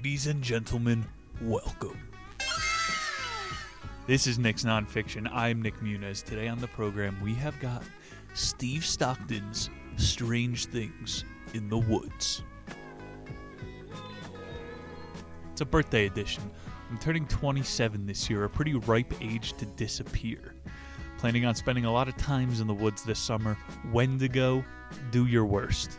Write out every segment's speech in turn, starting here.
Ladies and gentlemen, welcome. This is Nick's Nonfiction. I'm Nick Muniz. Today on the program, we have got Steve Stockton's Strange Things in the Woods. It's a birthday edition. I'm turning 27 this year, a pretty ripe age to disappear. Planning on spending a lot of times in the woods this summer. Wendigo, do your worst.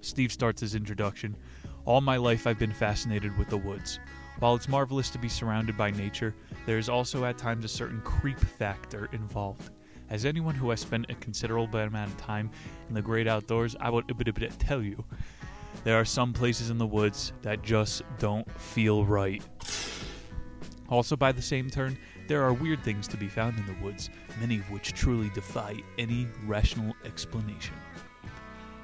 Steve starts his introduction. All my life, I've been fascinated with the woods. While it's marvelous to be surrounded by nature, there is also at times a certain creep factor involved. As anyone who has spent a considerable amount of time in the great outdoors, I would tell you, there are some places in the woods that just don't feel right. Also, by the same turn, there are weird things to be found in the woods, many of which truly defy any rational explanation.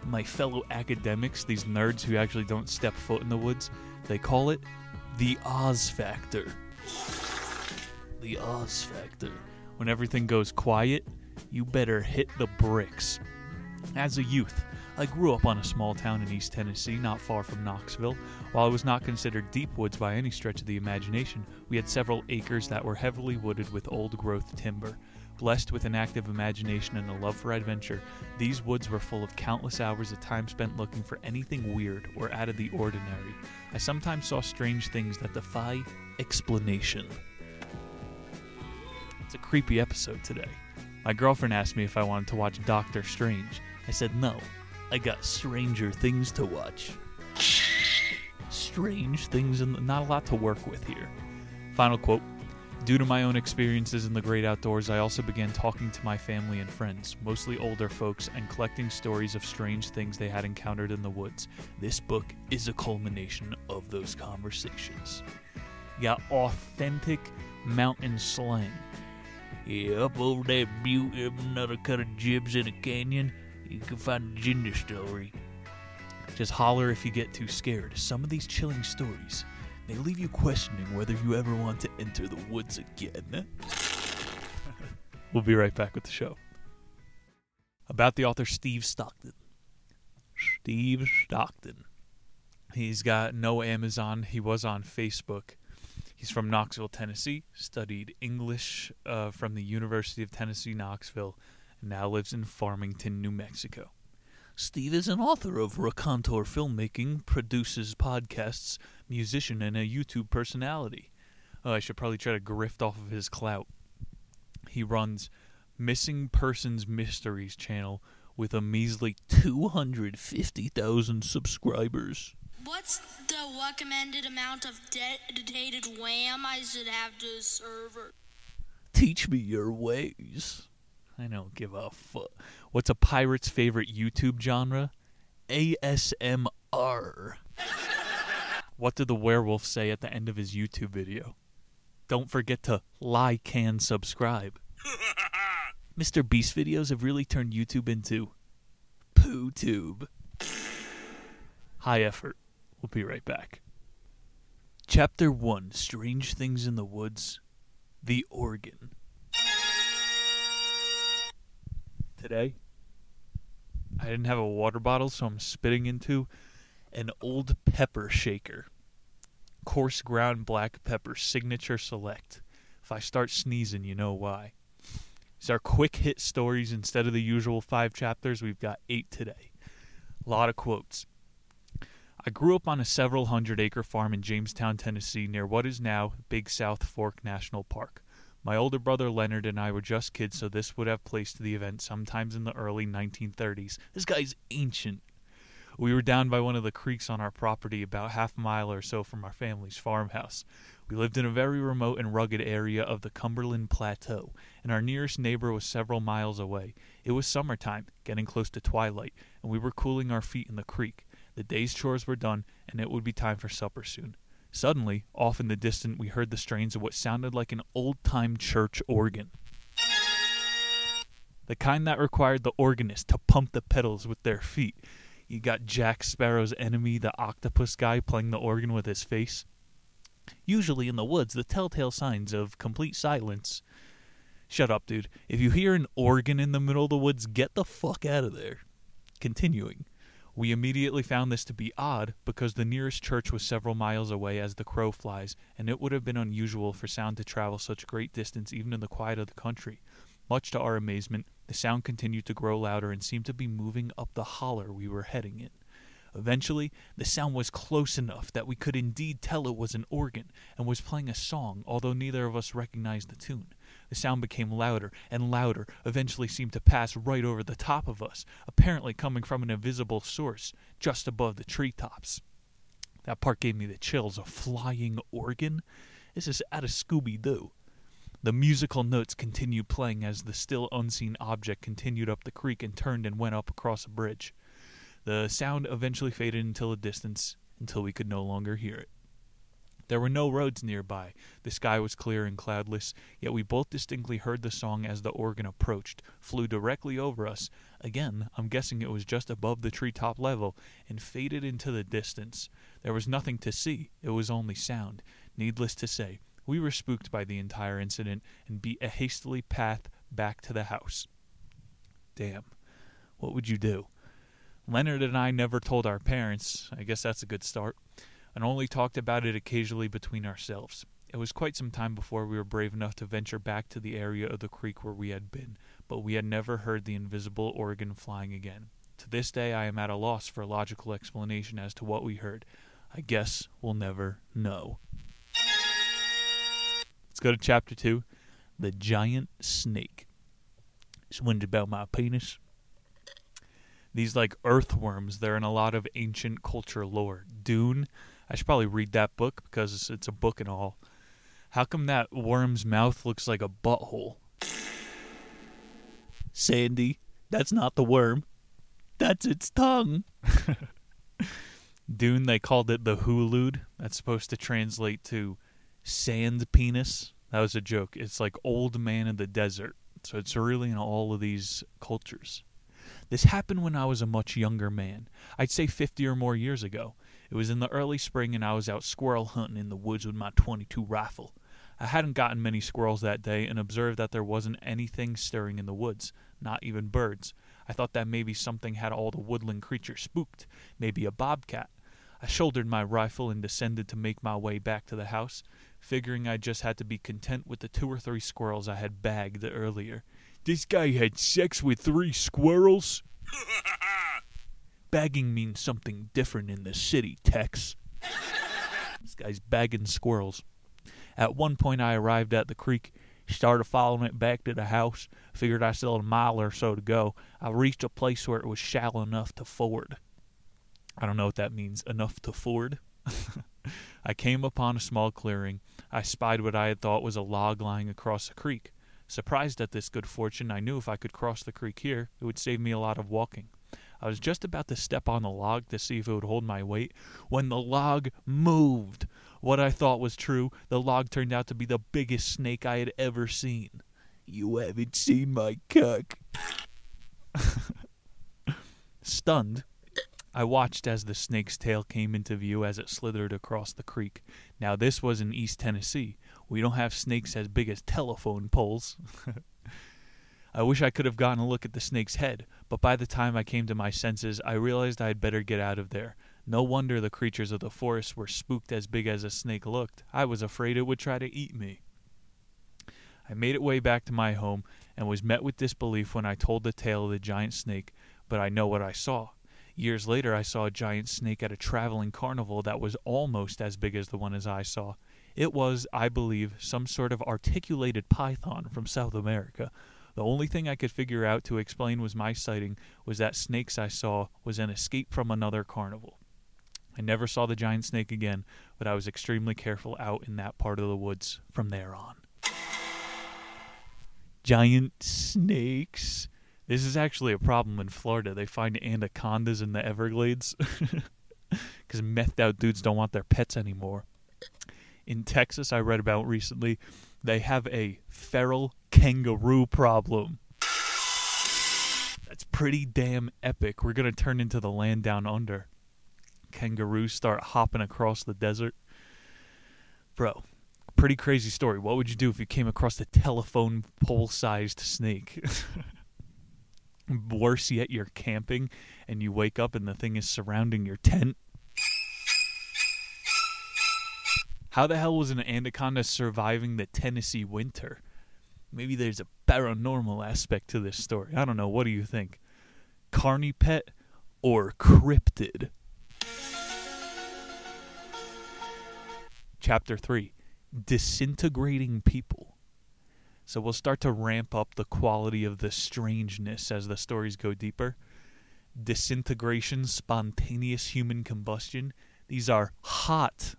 My fellow academics, these nerds who actually don't step foot in the woods, they call it the Oz Factor. The Oz Factor. When everything goes quiet, you better hit the bricks. As a youth, I grew up on a small town in East Tennessee, not far from Knoxville. While it was not considered deep woods by any stretch of the imagination, we had several acres that were heavily wooded with old growth timber. Blessed with an active imagination and a love for adventure, these woods were full of countless hours of time spent looking for anything weird or out of the ordinary. I sometimes saw strange things that defy explanation. It's a creepy episode today. My girlfriend asked me if I wanted to watch Doctor Strange. I said no. I got stranger things to watch. Strange things and not a lot to work with here. Final quote Due to my own experiences in the great outdoors, I also began talking to my family and friends, mostly older folks, and collecting stories of strange things they had encountered in the woods. This book is a culmination of those conversations. You got authentic mountain slang. Yeah, up over that butte, another cut of jibs in a canyon, you can find a ginger story. Just holler if you get too scared. Some of these chilling stories they leave you questioning whether you ever want to enter the woods again. we'll be right back with the show. About the author Steve Stockton. Steve Stockton. He's got no Amazon. He was on Facebook. He's from Knoxville, Tennessee. Studied English uh, from the University of Tennessee, Knoxville, and now lives in Farmington, New Mexico. Steve is an author of raconteur filmmaking, produces podcasts, musician, and a YouTube personality. Oh, I should probably try to grift off of his clout. He runs Missing Persons Mysteries channel with a measly 250,000 subscribers. What's the recommended amount of dedicated RAM I should have to a server? Teach me your ways. I don't give a fuck. What's a pirate's favorite YouTube genre? ASMR. what did the werewolf say at the end of his YouTube video? Don't forget to like and subscribe. Mr. Beast videos have really turned YouTube into PooTube. High effort. We'll be right back. Chapter 1 Strange Things in the Woods The Organ today. I didn't have a water bottle, so I'm spitting into an old pepper shaker. Coarse ground black pepper, signature select. If I start sneezing, you know why. These are quick hit stories instead of the usual five chapters. We've got eight today. A lot of quotes. I grew up on a several hundred acre farm in Jamestown, Tennessee, near what is now Big South Fork National Park. My older brother Leonard and I were just kids, so this would have placed the event sometimes in the early 1930s. This guy's ancient. We were down by one of the creeks on our property, about half a mile or so from our family's farmhouse. We lived in a very remote and rugged area of the Cumberland Plateau, and our nearest neighbor was several miles away. It was summertime, getting close to twilight, and we were cooling our feet in the creek. The day's chores were done, and it would be time for supper soon. Suddenly, off in the distance, we heard the strains of what sounded like an old time church organ. The kind that required the organist to pump the pedals with their feet. You got Jack Sparrow's enemy, the octopus guy, playing the organ with his face. Usually in the woods, the telltale signs of complete silence. Shut up, dude. If you hear an organ in the middle of the woods, get the fuck out of there. Continuing. We immediately found this to be odd because the nearest church was several miles away as the crow flies, and it would have been unusual for sound to travel such great distance even in the quiet of the country. Much to our amazement, the sound continued to grow louder and seemed to be moving up the holler we were heading in. Eventually, the sound was close enough that we could indeed tell it was an organ and was playing a song, although neither of us recognized the tune. The sound became louder and louder, eventually seemed to pass right over the top of us, apparently coming from an invisible source just above the treetops. That part gave me the chills. A flying organ? This is out of Scooby Doo. The musical notes continued playing as the still unseen object continued up the creek and turned and went up across a bridge. The sound eventually faded into the distance until we could no longer hear it. There were no roads nearby. The sky was clear and cloudless, yet we both distinctly heard the song as the organ approached, flew directly over us. Again, I'm guessing it was just above the treetop level, and faded into the distance. There was nothing to see, it was only sound. Needless to say, we were spooked by the entire incident and beat a hastily path back to the house. Damn. What would you do? Leonard and I never told our parents. I guess that's a good start and only talked about it occasionally between ourselves. It was quite some time before we were brave enough to venture back to the area of the creek where we had been, but we had never heard the invisible organ flying again. To this day, I am at a loss for a logical explanation as to what we heard. I guess we'll never know. Let's go to chapter 2 The Giant Snake. This about my penis. These, like earthworms, they're in a lot of ancient culture lore. Dune I should probably read that book because it's a book and all. How come that worm's mouth looks like a butthole? Sandy, that's not the worm. That's its tongue. Dune, they called it the Hulud. That's supposed to translate to sand penis. That was a joke. It's like old man in the desert. So it's really in all of these cultures. This happened when I was a much younger man. I'd say 50 or more years ago. It was in the early spring, and I was out squirrel hunting in the woods with my 22 rifle. I hadn't gotten many squirrels that day and observed that there wasn't anything stirring in the woods, not even birds. I thought that maybe something had all the woodland creatures spooked, maybe a bobcat. I shouldered my rifle and descended to make my way back to the house, figuring I just had to be content with the two or three squirrels I had bagged earlier. This guy had sex with three squirrels? Bagging means something different in the city, Tex. this guy's bagging squirrels. At one point, I arrived at the creek, started following it back to the house, figured I still had a mile or so to go. I reached a place where it was shallow enough to ford. I don't know what that means, enough to ford. I came upon a small clearing. I spied what I had thought was a log lying across the creek. Surprised at this good fortune, I knew if I could cross the creek here, it would save me a lot of walking. I was just about to step on the log to see if it would hold my weight when the log moved. What I thought was true, the log turned out to be the biggest snake I had ever seen. You haven't seen my cuck. Stunned, I watched as the snake's tail came into view as it slithered across the creek. Now, this was in East Tennessee. We don't have snakes as big as telephone poles. I wish I could have gotten a look at the snake's head, but by the time I came to my senses, I realized I had better get out of there. No wonder the creatures of the forest were spooked as big as a snake looked. I was afraid it would try to eat me. I made it way back to my home and was met with disbelief when I told the tale of the giant snake, but I know what I saw. Years later, I saw a giant snake at a traveling carnival that was almost as big as the one as I saw. It was, I believe, some sort of reticulated python from South America. The only thing I could figure out to explain was my sighting was that snakes I saw was an escape from another carnival. I never saw the giant snake again, but I was extremely careful out in that part of the woods from there on. Giant snakes. This is actually a problem in Florida. They find anacondas in the Everglades because methed out dudes don't want their pets anymore. In Texas, I read about recently, they have a feral kangaroo problem. That's pretty damn epic. We're going to turn into the land down under. Kangaroos start hopping across the desert. Bro, pretty crazy story. What would you do if you came across a telephone pole sized snake? Worse yet, you're camping and you wake up and the thing is surrounding your tent. How the hell was an anaconda surviving the Tennessee winter? Maybe there's a paranormal aspect to this story. I don't know. What do you think? Carny pet or cryptid? Chapter 3 Disintegrating People. So we'll start to ramp up the quality of the strangeness as the stories go deeper. Disintegration, spontaneous human combustion. These are hot,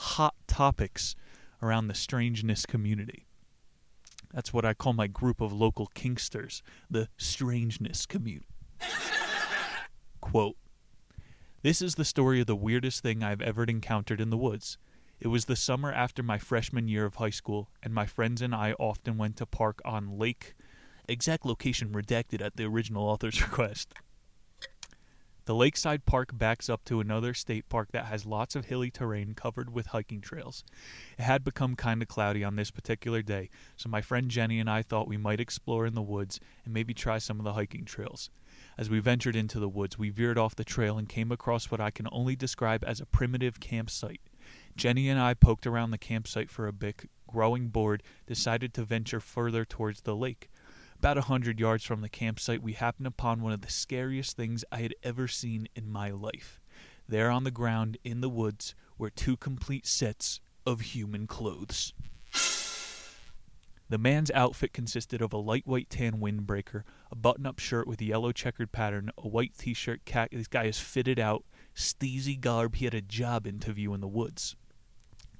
hot topics around the strangeness community. That's what I call my group of local kinksters, the strangeness community. Quote This is the story of the weirdest thing I've ever encountered in the woods. It was the summer after my freshman year of high school, and my friends and I often went to park on Lake. Exact location redacted at the original author's request. The lakeside park backs up to another state park that has lots of hilly terrain covered with hiking trails. It had become kind of cloudy on this particular day, so my friend Jenny and I thought we might explore in the woods and maybe try some of the hiking trails. As we ventured into the woods, we veered off the trail and came across what I can only describe as a primitive campsite. Jenny and I poked around the campsite for a bit, growing bored, decided to venture further towards the lake. About a hundred yards from the campsite, we happened upon one of the scariest things I had ever seen in my life. There on the ground in the woods were two complete sets of human clothes. The man's outfit consisted of a lightweight tan windbreaker, a button up shirt with a yellow checkered pattern, a white t shirt. Cat- this guy is fitted out, steezy garb. He had a job interview in the woods.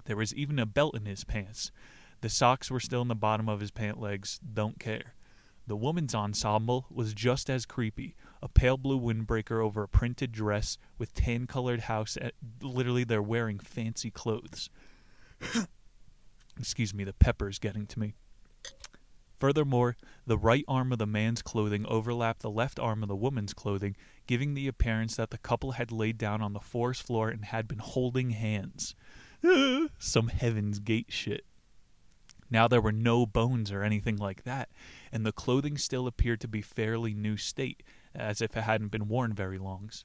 There was even a belt in his pants. The socks were still in the bottom of his pant legs. Don't care. The woman's ensemble was just as creepy a pale blue windbreaker over a printed dress with tan colored house. At, literally, they're wearing fancy clothes. Excuse me, the pepper's getting to me. Furthermore, the right arm of the man's clothing overlapped the left arm of the woman's clothing, giving the appearance that the couple had laid down on the forest floor and had been holding hands. Some Heaven's Gate shit. Now there were no bones or anything like that, and the clothing still appeared to be fairly new state, as if it hadn't been worn very longs.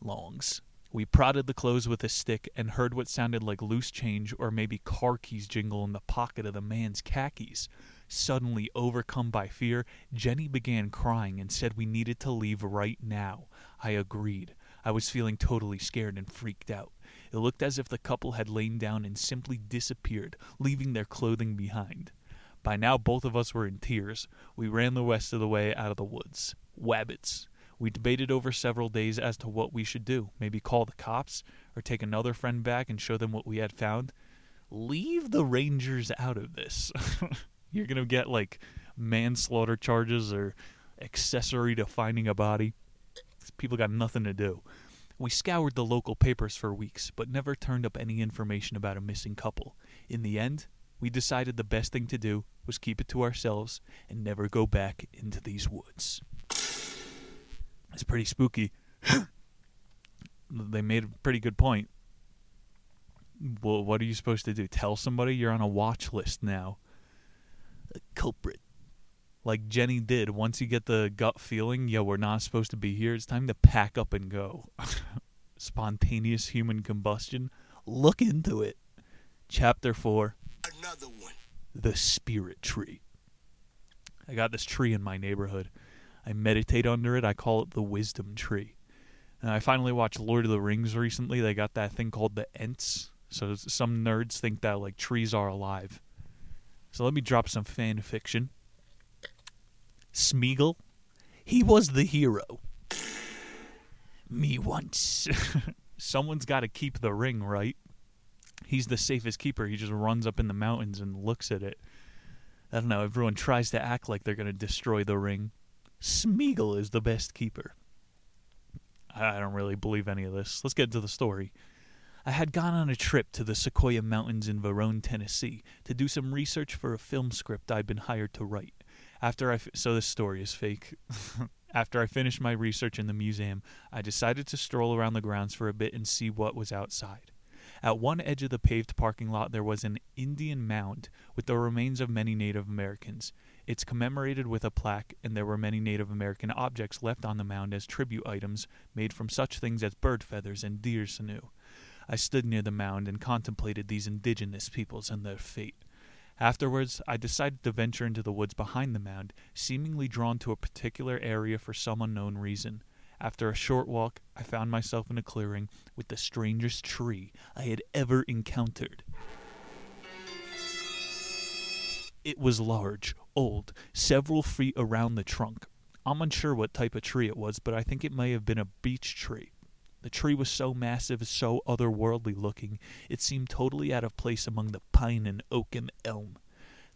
Longs. We prodded the clothes with a stick and heard what sounded like loose change or maybe car keys jingle in the pocket of the man's khakis. Suddenly overcome by fear, Jenny began crying and said we needed to leave right now. I agreed. I was feeling totally scared and freaked out. It looked as if the couple had lain down and simply disappeared, leaving their clothing behind. By now, both of us were in tears. We ran the rest of the way out of the woods. Wabbits. We debated over several days as to what we should do. Maybe call the cops, or take another friend back and show them what we had found. Leave the Rangers out of this. You're going to get like manslaughter charges or accessory to finding a body. People got nothing to do. We scoured the local papers for weeks, but never turned up any information about a missing couple. In the end, we decided the best thing to do was keep it to ourselves and never go back into these woods. It's pretty spooky. they made a pretty good point. Well, what are you supposed to do? Tell somebody you're on a watch list now. A culprit. Like Jenny did. Once you get the gut feeling, yo, we're not supposed to be here, it's time to pack up and go. Spontaneous human combustion. Look into it. Chapter 4 Another one. The Spirit Tree. I got this tree in my neighborhood. I meditate under it. I call it the Wisdom Tree. And I finally watched Lord of the Rings recently. They got that thing called the Ents. So some nerds think that like trees are alive. So let me drop some fan fiction. Smeagol, he was the hero. Me once. Someone's got to keep the ring, right? He's the safest keeper. He just runs up in the mountains and looks at it. I don't know. Everyone tries to act like they're going to destroy the ring. Smeagol is the best keeper. I don't really believe any of this. Let's get to the story. I had gone on a trip to the Sequoyah Mountains in Vonore, Tennessee, to do some research for a film script I'd been hired to write. After I f- so this story is fake. After I finished my research in the museum, I decided to stroll around the grounds for a bit and see what was outside. At one edge of the paved parking lot there was an Indian mound with the remains of many Native Americans. It's commemorated with a plaque, and there were many Native American objects left on the mound as tribute items made from such things as bird feathers and deer sinew. I stood near the mound and contemplated these indigenous peoples and their fate. Afterwards, I decided to venture into the woods behind the mound, seemingly drawn to a particular area for some unknown reason. After a short walk, I found myself in a clearing with the strangest tree I had ever encountered. It was large, old, several feet around the trunk. I'm unsure what type of tree it was, but I think it may have been a beech tree. The tree was so massive, so otherworldly looking, it seemed totally out of place among the pine and oak and elm.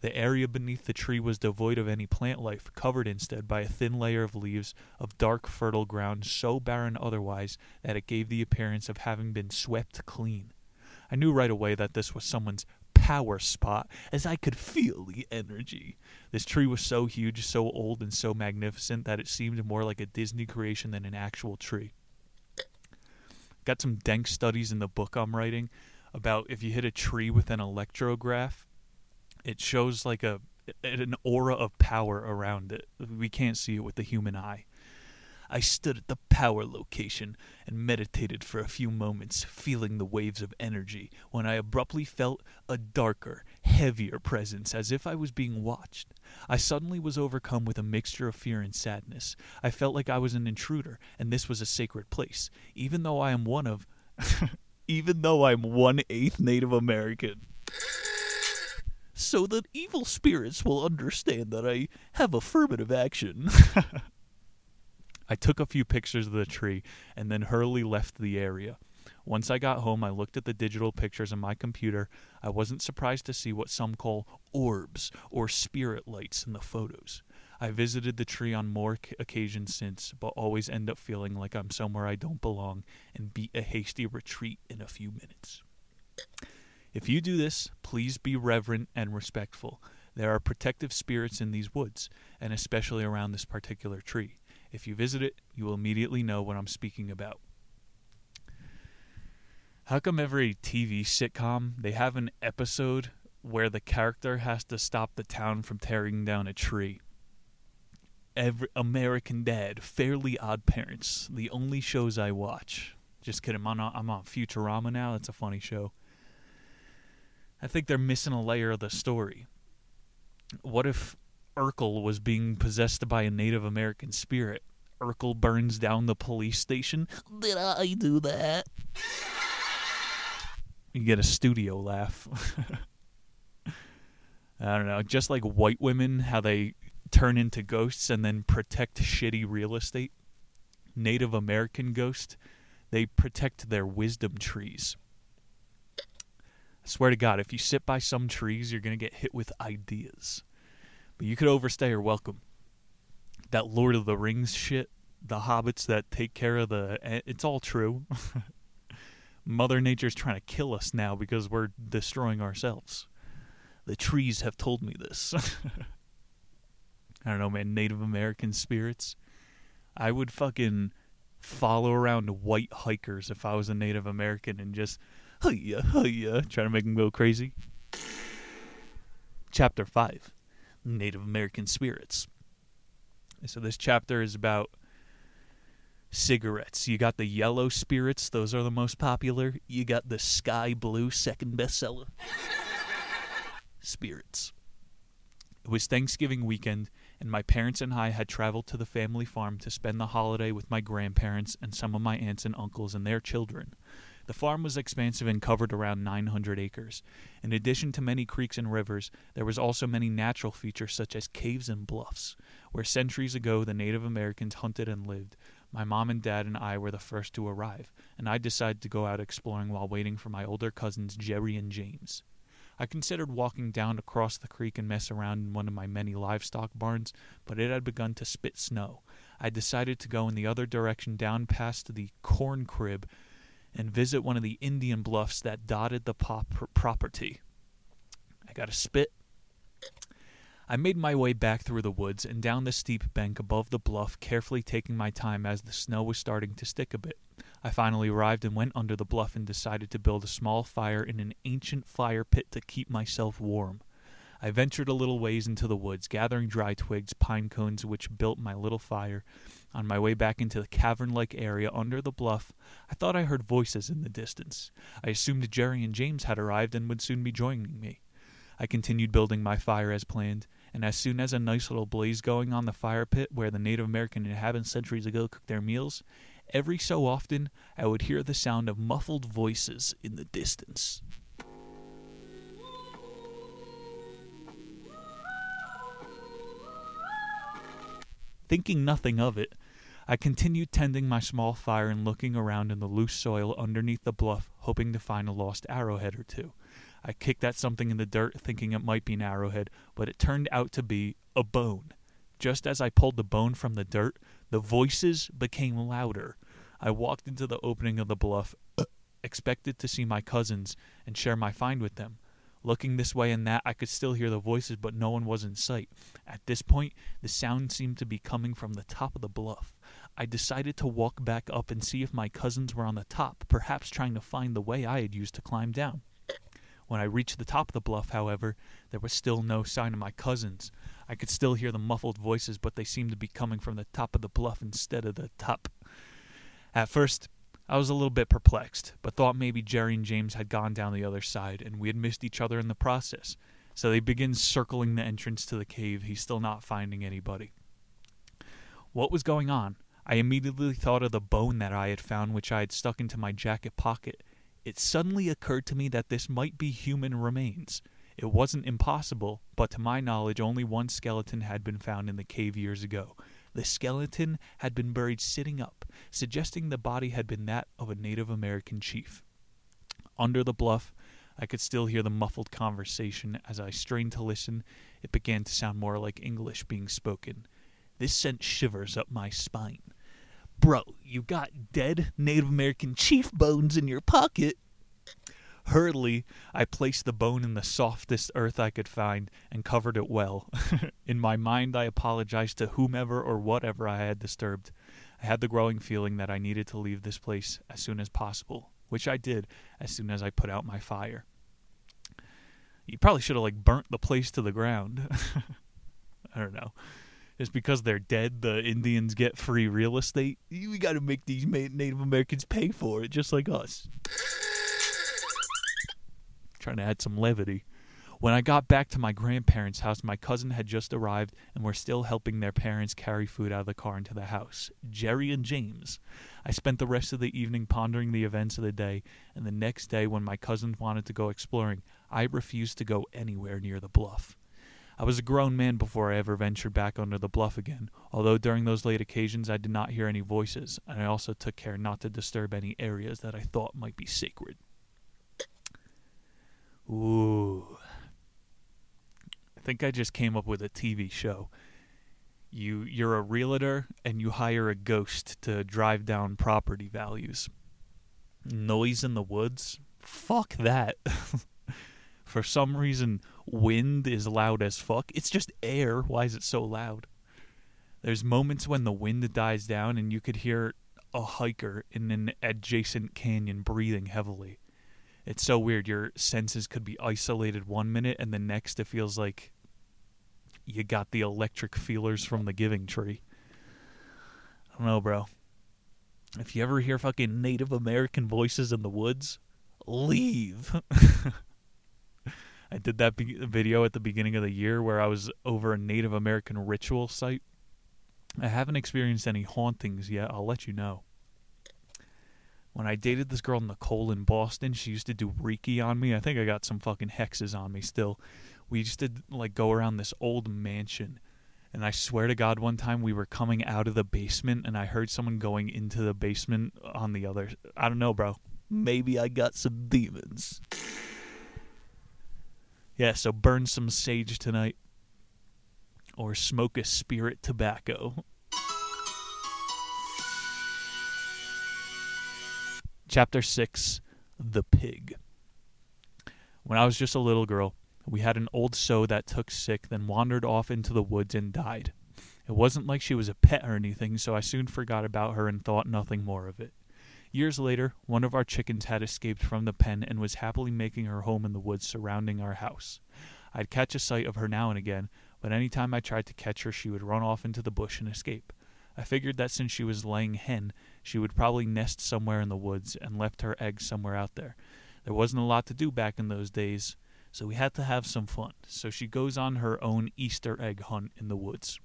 The area beneath the tree was devoid of any plant life, covered instead by a thin layer of leaves of dark, fertile ground, so barren otherwise that it gave the appearance of having been swept clean. I knew right away that this was someone's power spot, as I could feel the energy. This tree was so huge, so old, and so magnificent that it seemed more like a Disney creation than an actual tree. Got some dank studies in the book I'm writing about if you hit a tree with an electrograph, it shows like a an aura of power around it. We can't see it with the human eye. I stood at the power location and meditated for a few moments, feeling the waves of energy, when I abruptly felt a darker, heavier presence, as if I was being watched. I suddenly was overcome with a mixture of fear and sadness. I felt like I was an intruder, and this was a sacred place, even though I am one of. even though I'm one eighth Native American so that evil spirits will understand that I have affirmative action. I took a few pictures of the tree and then hurriedly left the area. Once I got home, I looked at the digital pictures on my computer. I wasn't surprised to see what some call orbs or spirit lights in the photos. I visited the tree on more occasions since, but always end up feeling like I'm somewhere I don't belong and beat a hasty retreat in a few minutes. If you do this, please be reverent and respectful. There are protective spirits in these woods, and especially around this particular tree. If you visit it, you will immediately know what I'm speaking about. How come every TV sitcom they have an episode where the character has to stop the town from tearing down a tree? Every American Dad, Fairly Odd Parents, the only shows I watch. Just kidding, I'm on, I'm on Futurama now. That's a funny show. I think they're missing a layer of the story. What if Urkel was being possessed by a Native American spirit? Urkel burns down the police station. Did I do that? You get a studio laugh. I don't know. Just like white women, how they turn into ghosts and then protect shitty real estate. Native American ghost, they protect their wisdom trees. I swear to God, if you sit by some trees, you're going to get hit with ideas. But you could overstay your welcome. That Lord of the Rings shit, the hobbits that take care of the. Eh, it's all true. Mother Nature's trying to kill us now because we're destroying ourselves. The trees have told me this. I don't know, man. Native American spirits. I would fucking follow around white hikers if I was a Native American and just, hiya, hiya, trying to make them go crazy. Chapter 5 Native American Spirits. So this chapter is about cigarettes. You got the yellow spirits, those are the most popular. You got the sky blue, second bestseller. spirits. It was Thanksgiving weekend, and my parents and I had traveled to the family farm to spend the holiday with my grandparents and some of my aunts and uncles and their children. The farm was expansive and covered around 900 acres. In addition to many creeks and rivers, there was also many natural features such as caves and bluffs, where centuries ago the Native Americans hunted and lived. My mom and dad and I were the first to arrive, and I decided to go out exploring while waiting for my older cousins Jerry and James. I considered walking down across the creek and mess around in one of my many livestock barns, but it had begun to spit snow. I decided to go in the other direction down past the corn crib and visit one of the Indian bluffs that dotted the pop- property. I got a spit. I made my way back through the woods and down the steep bank above the bluff, carefully taking my time as the snow was starting to stick a bit. I finally arrived and went under the bluff and decided to build a small fire in an ancient fire pit to keep myself warm. I ventured a little ways into the woods, gathering dry twigs, pine cones, which built my little fire. On my way back into the cavern like area under the bluff, I thought I heard voices in the distance. I assumed Jerry and James had arrived and would soon be joining me. I continued building my fire as planned, and as soon as a nice little blaze going on the fire pit where the Native American inhabitants centuries ago cooked their meals, every so often I would hear the sound of muffled voices in the distance. Thinking nothing of it, I continued tending my small fire and looking around in the loose soil underneath the bluff, hoping to find a lost arrowhead or two. I kicked at something in the dirt, thinking it might be an arrowhead, but it turned out to be a bone. Just as I pulled the bone from the dirt, the voices became louder. I walked into the opening of the bluff, uh, expected to see my cousins and share my find with them. Looking this way and that, I could still hear the voices, but no one was in sight. At this point, the sound seemed to be coming from the top of the bluff. I decided to walk back up and see if my cousins were on the top, perhaps trying to find the way I had used to climb down. When I reached the top of the bluff, however, there was still no sign of my cousins. I could still hear the muffled voices, but they seemed to be coming from the top of the bluff instead of the top. At first, I was a little bit perplexed, but thought maybe Jerry and James had gone down the other side and we had missed each other in the process. So they begin circling the entrance to the cave, he's still not finding anybody. What was going on? I immediately thought of the bone that I had found, which I had stuck into my jacket pocket. It suddenly occurred to me that this might be human remains. It wasn't impossible, but to my knowledge, only one skeleton had been found in the cave years ago. The skeleton had been buried sitting up, suggesting the body had been that of a Native American chief. Under the bluff, I could still hear the muffled conversation. As I strained to listen, it began to sound more like English being spoken. This sent shivers up my spine. Bro, you got dead Native American chief bones in your pocket. Hurriedly, I placed the bone in the softest earth I could find and covered it well. in my mind, I apologized to whomever or whatever I had disturbed. I had the growing feeling that I needed to leave this place as soon as possible, which I did as soon as I put out my fire. You probably should have like burnt the place to the ground. I don't know. Just because they're dead, the Indians get free real estate. We got to make these Native Americans pay for it, just like us trying to add some levity. When I got back to my grandparents' house, my cousin had just arrived and were still helping their parents carry food out of the car into the house. Jerry and James. I spent the rest of the evening pondering the events of the day, and the next day, when my cousins wanted to go exploring, I refused to go anywhere near the bluff. I was a grown man before I ever ventured back under the bluff again, although during those late occasions I did not hear any voices, and I also took care not to disturb any areas that I thought might be sacred. Ooh. I think I just came up with a TV show. You you're a realtor and you hire a ghost to drive down property values. Noise in the woods? Fuck that. For some reason, wind is loud as fuck. It's just air. Why is it so loud? There's moments when the wind dies down and you could hear a hiker in an adjacent canyon breathing heavily it's so weird. Your senses could be isolated one minute, and the next it feels like you got the electric feelers from the giving tree. I don't know, bro. If you ever hear fucking Native American voices in the woods, leave. I did that be- video at the beginning of the year where I was over a Native American ritual site. I haven't experienced any hauntings yet. I'll let you know when I dated this girl Nicole in Boston, she used to do Reiki on me. I think I got some fucking hexes on me still. We used to like go around this old mansion. And I swear to God, one time we were coming out of the basement and I heard someone going into the basement on the other. I don't know, bro. Maybe I got some demons. Yeah, so burn some sage tonight. Or smoke a spirit tobacco. Chapter 6 The Pig. When I was just a little girl, we had an old sow that took sick, then wandered off into the woods and died. It wasn't like she was a pet or anything, so I soon forgot about her and thought nothing more of it. Years later, one of our chickens had escaped from the pen and was happily making her home in the woods surrounding our house. I'd catch a sight of her now and again, but any time I tried to catch her, she would run off into the bush and escape. I figured that since she was laying hen, she would probably nest somewhere in the woods and left her eggs somewhere out there. There wasn't a lot to do back in those days, so we had to have some fun. So she goes on her own Easter egg hunt in the woods.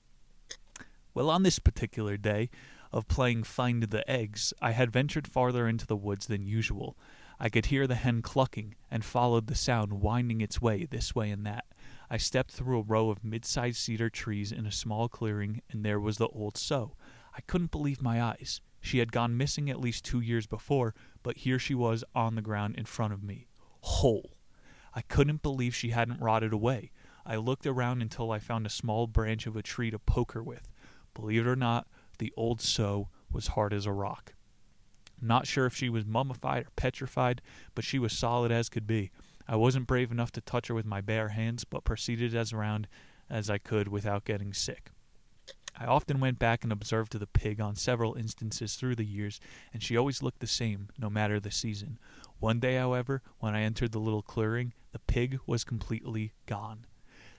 Well, on this particular day of playing Find the Eggs, I had ventured farther into the woods than usual. I could hear the hen clucking and followed the sound winding its way this way and that. I stepped through a row of mid sized cedar trees in a small clearing, and there was the old sow. I couldn't believe my eyes. She had gone missing at least two years before, but here she was on the ground in front of me, whole. I couldn't believe she hadn't rotted away. I looked around until I found a small branch of a tree to poke her with. Believe it or not, the old sow was hard as a rock. Not sure if she was mummified or petrified, but she was solid as could be. I wasn't brave enough to touch her with my bare hands, but proceeded as round as I could without getting sick. I often went back and observed the pig on several instances through the years, and she always looked the same, no matter the season. One day, however, when I entered the little clearing, the pig was completely gone.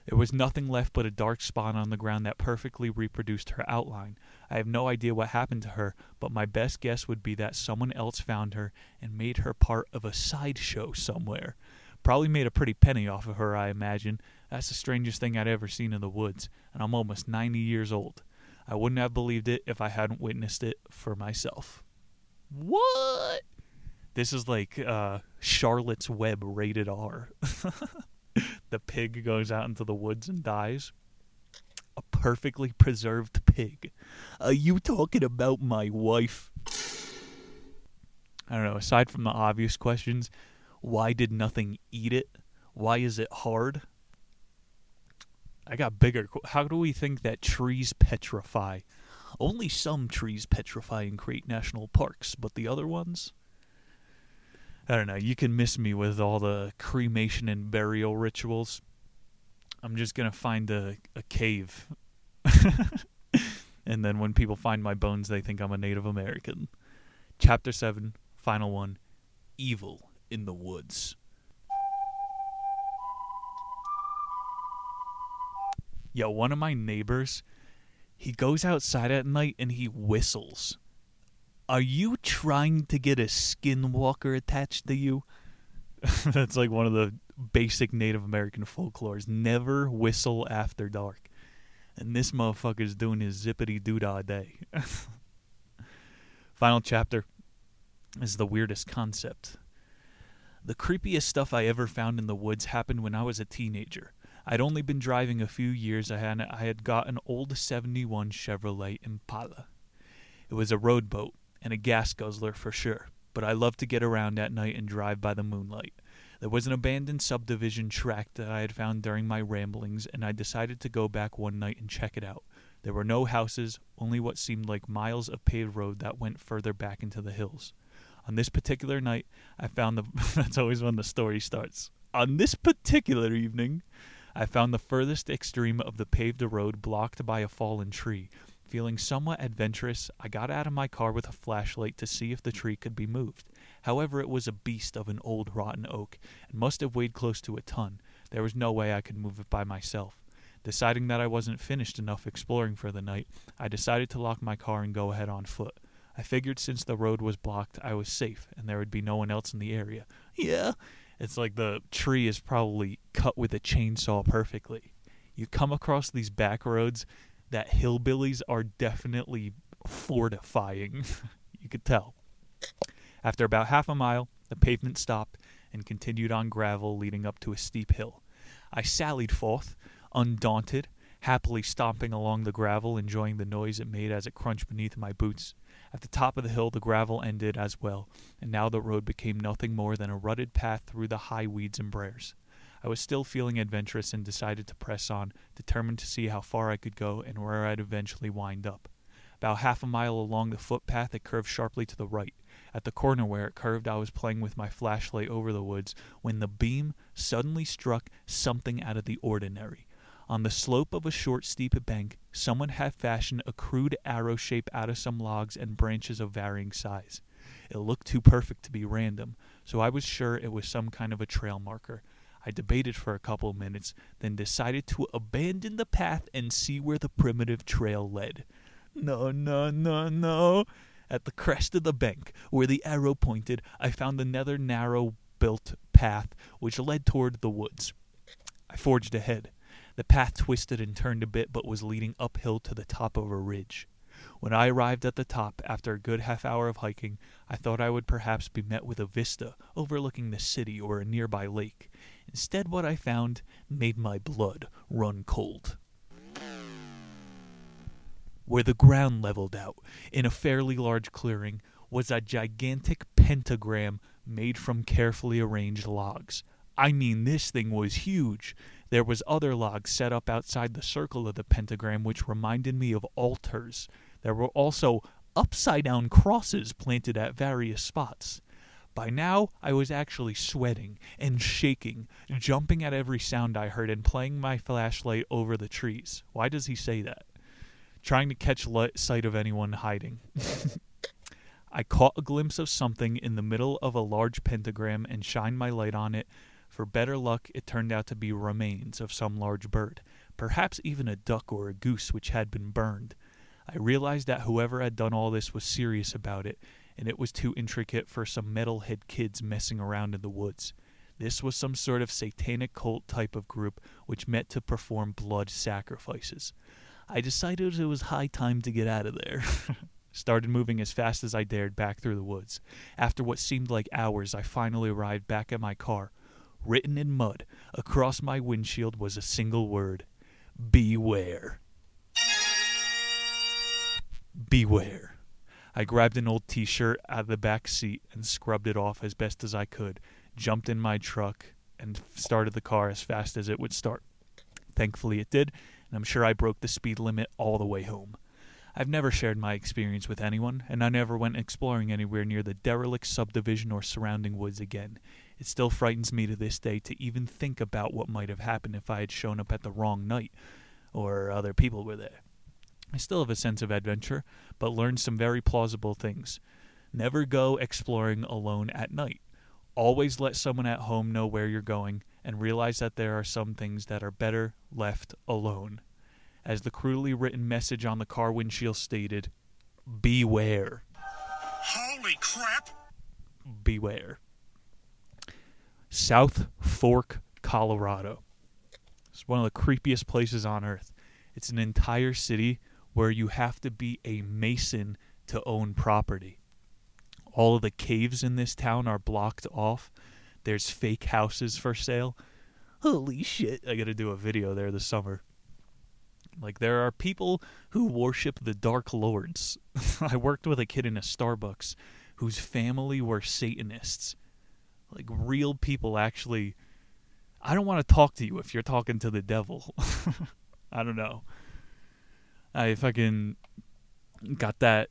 There was nothing left but a dark spot on the ground that perfectly reproduced her outline. I have no idea what happened to her, but my best guess would be that someone else found her and made her part of a sideshow somewhere. Probably made a pretty penny off of her, I imagine. That's the strangest thing I'd ever seen in the woods, and I'm almost 90 years old. I wouldn't have believed it if I hadn't witnessed it for myself. What? This is like uh, Charlotte's Web rated R. the pig goes out into the woods and dies. A perfectly preserved pig. Are you talking about my wife? I don't know. Aside from the obvious questions, why did nothing eat it? Why is it hard? I got bigger. How do we think that trees petrify? Only some trees petrify in great national parks, but the other ones? I don't know. You can miss me with all the cremation and burial rituals. I'm just gonna find a, a cave. and then when people find my bones, they think I'm a Native American. Chapter 7, final one Evil in the Woods. Yo, one of my neighbors, he goes outside at night and he whistles. Are you trying to get a skinwalker attached to you? That's like one of the basic Native American folklores. Never whistle after dark. And this motherfucker's doing his zippity doodah day. Final chapter is the weirdest concept. The creepiest stuff I ever found in the woods happened when I was a teenager. I'd only been driving a few years. I had I had got an old 71 Chevrolet Impala. It was a road boat, and a gas guzzler for sure, but I loved to get around at night and drive by the moonlight. There was an abandoned subdivision tract that I had found during my ramblings, and I decided to go back one night and check it out. There were no houses, only what seemed like miles of paved road that went further back into the hills. On this particular night, I found the. that's always when the story starts. On this particular evening, I found the furthest extreme of the paved road blocked by a fallen tree, Feeling somewhat adventurous, I got out of my car with a flashlight to see if the tree could be moved. However, it was a beast of an old rotten oak, and must have weighed close to a ton. There was no way I could move it by myself. Deciding that I wasn't finished enough exploring for the night, I decided to lock my car and go ahead on foot. I figured since the road was blocked, I was safe, and there would be no one else in the area. Yeah, it's like the tree is probably cut with a chainsaw perfectly. You come across these back roads that hillbillies are definitely fortifying. you could tell. After about half a mile, the pavement stopped and continued on gravel leading up to a steep hill. I sallied forth, undaunted, happily stomping along the gravel, enjoying the noise it made as it crunched beneath my boots. At the top of the hill, the gravel ended as well, and now the road became nothing more than a rutted path through the high weeds and briars. I was still feeling adventurous and decided to press on, determined to see how far I could go and where I'd eventually wind up. About half a mile along the footpath, it curved sharply to the right. At the corner where it curved, I was playing with my flashlight over the woods when the beam suddenly struck something out of the ordinary. On the slope of a short, steep bank, someone had fashioned a crude arrow shape out of some logs and branches of varying size. It looked too perfect to be random, so I was sure it was some kind of a trail marker. I debated for a couple of minutes, then decided to abandon the path and see where the primitive trail led. No, no, no, no. At the crest of the bank, where the arrow pointed, I found another narrow built path which led toward the woods. I forged ahead. The path twisted and turned a bit, but was leading uphill to the top of a ridge. When I arrived at the top, after a good half hour of hiking, I thought I would perhaps be met with a vista overlooking the city or a nearby lake. Instead, what I found made my blood run cold. Where the ground leveled out, in a fairly large clearing, was a gigantic pentagram made from carefully arranged logs. I mean, this thing was huge. There was other logs set up outside the circle of the pentagram which reminded me of altars. There were also upside down crosses planted at various spots. By now, I was actually sweating and shaking, jumping at every sound I heard and playing my flashlight over the trees. Why does he say that? Trying to catch light, sight of anyone hiding. I caught a glimpse of something in the middle of a large pentagram and shined my light on it. For better luck, it turned out to be remains of some large bird, perhaps even a duck or a goose which had been burned. I realized that whoever had done all this was serious about it, and it was too intricate for some metalhead kids messing around in the woods. This was some sort of satanic cult type of group which met to perform blood sacrifices. I decided it was high time to get out of there. Started moving as fast as I dared back through the woods. After what seemed like hours, I finally arrived back at my car. Written in mud across my windshield was a single word Beware. Beware. I grabbed an old t shirt out of the back seat and scrubbed it off as best as I could, jumped in my truck, and started the car as fast as it would start. Thankfully, it did, and I'm sure I broke the speed limit all the way home. I've never shared my experience with anyone, and I never went exploring anywhere near the derelict subdivision or surrounding woods again. It still frightens me to this day to even think about what might have happened if I had shown up at the wrong night, or other people were there. I still have a sense of adventure, but learned some very plausible things. Never go exploring alone at night. Always let someone at home know where you're going, and realize that there are some things that are better left alone. As the crudely written message on the car windshield stated, beware. Holy crap! Beware. South Fork, Colorado. It's one of the creepiest places on earth. It's an entire city where you have to be a mason to own property. All of the caves in this town are blocked off. There's fake houses for sale. Holy shit, I gotta do a video there this summer. Like, there are people who worship the Dark Lords. I worked with a kid in a Starbucks whose family were Satanists. Like, real people actually. I don't want to talk to you if you're talking to the devil. I don't know. I fucking got that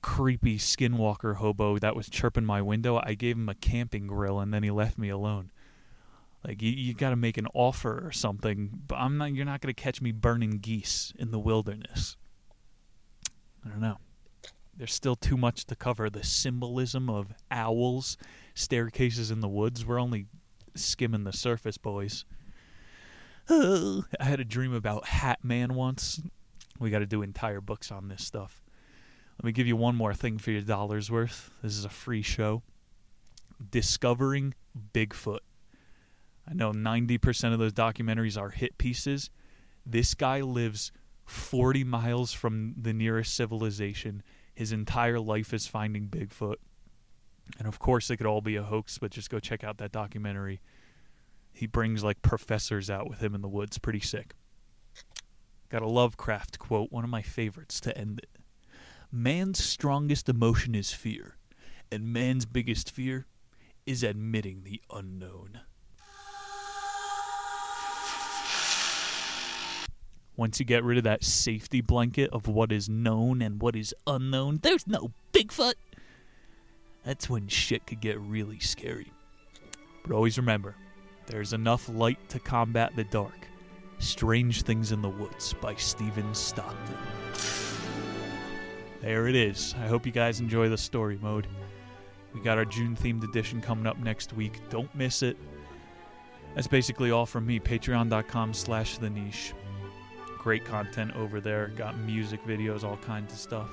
creepy skinwalker hobo that was chirping my window. I gave him a camping grill and then he left me alone. Like you, you got to make an offer or something. But I'm not. You're not going to catch me burning geese in the wilderness. I don't know. There's still too much to cover. The symbolism of owls, staircases in the woods. We're only skimming the surface, boys. I had a dream about Hat Man once. We got to do entire books on this stuff. Let me give you one more thing for your dollar's worth. This is a free show. Discovering Bigfoot. I know 90% of those documentaries are hit pieces. This guy lives 40 miles from the nearest civilization. His entire life is finding Bigfoot. And of course, it could all be a hoax, but just go check out that documentary. He brings like professors out with him in the woods. Pretty sick. Got a Lovecraft quote, one of my favorites to end it. Man's strongest emotion is fear, and man's biggest fear is admitting the unknown. Once you get rid of that safety blanket of what is known and what is unknown, there's no Bigfoot. That's when shit could get really scary. But always remember, there's enough light to combat the dark. Strange Things in the Woods by Stephen Stockton. There it is. I hope you guys enjoy the story mode. We got our June themed edition coming up next week. Don't miss it. That's basically all from me. Patreon.com slash the niche. Great content over there. Got music videos, all kinds of stuff.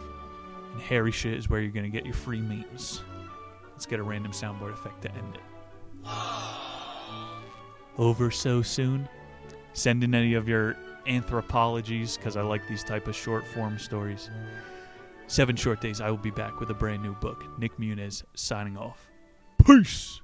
And hairy shit is where you're going to get your free memes. Let's get a random soundboard effect to end it. Over so soon? Send in any of your anthropologies because I like these type of short form stories. Seven short days, I will be back with a brand new book. Nick Muniz signing off. Peace!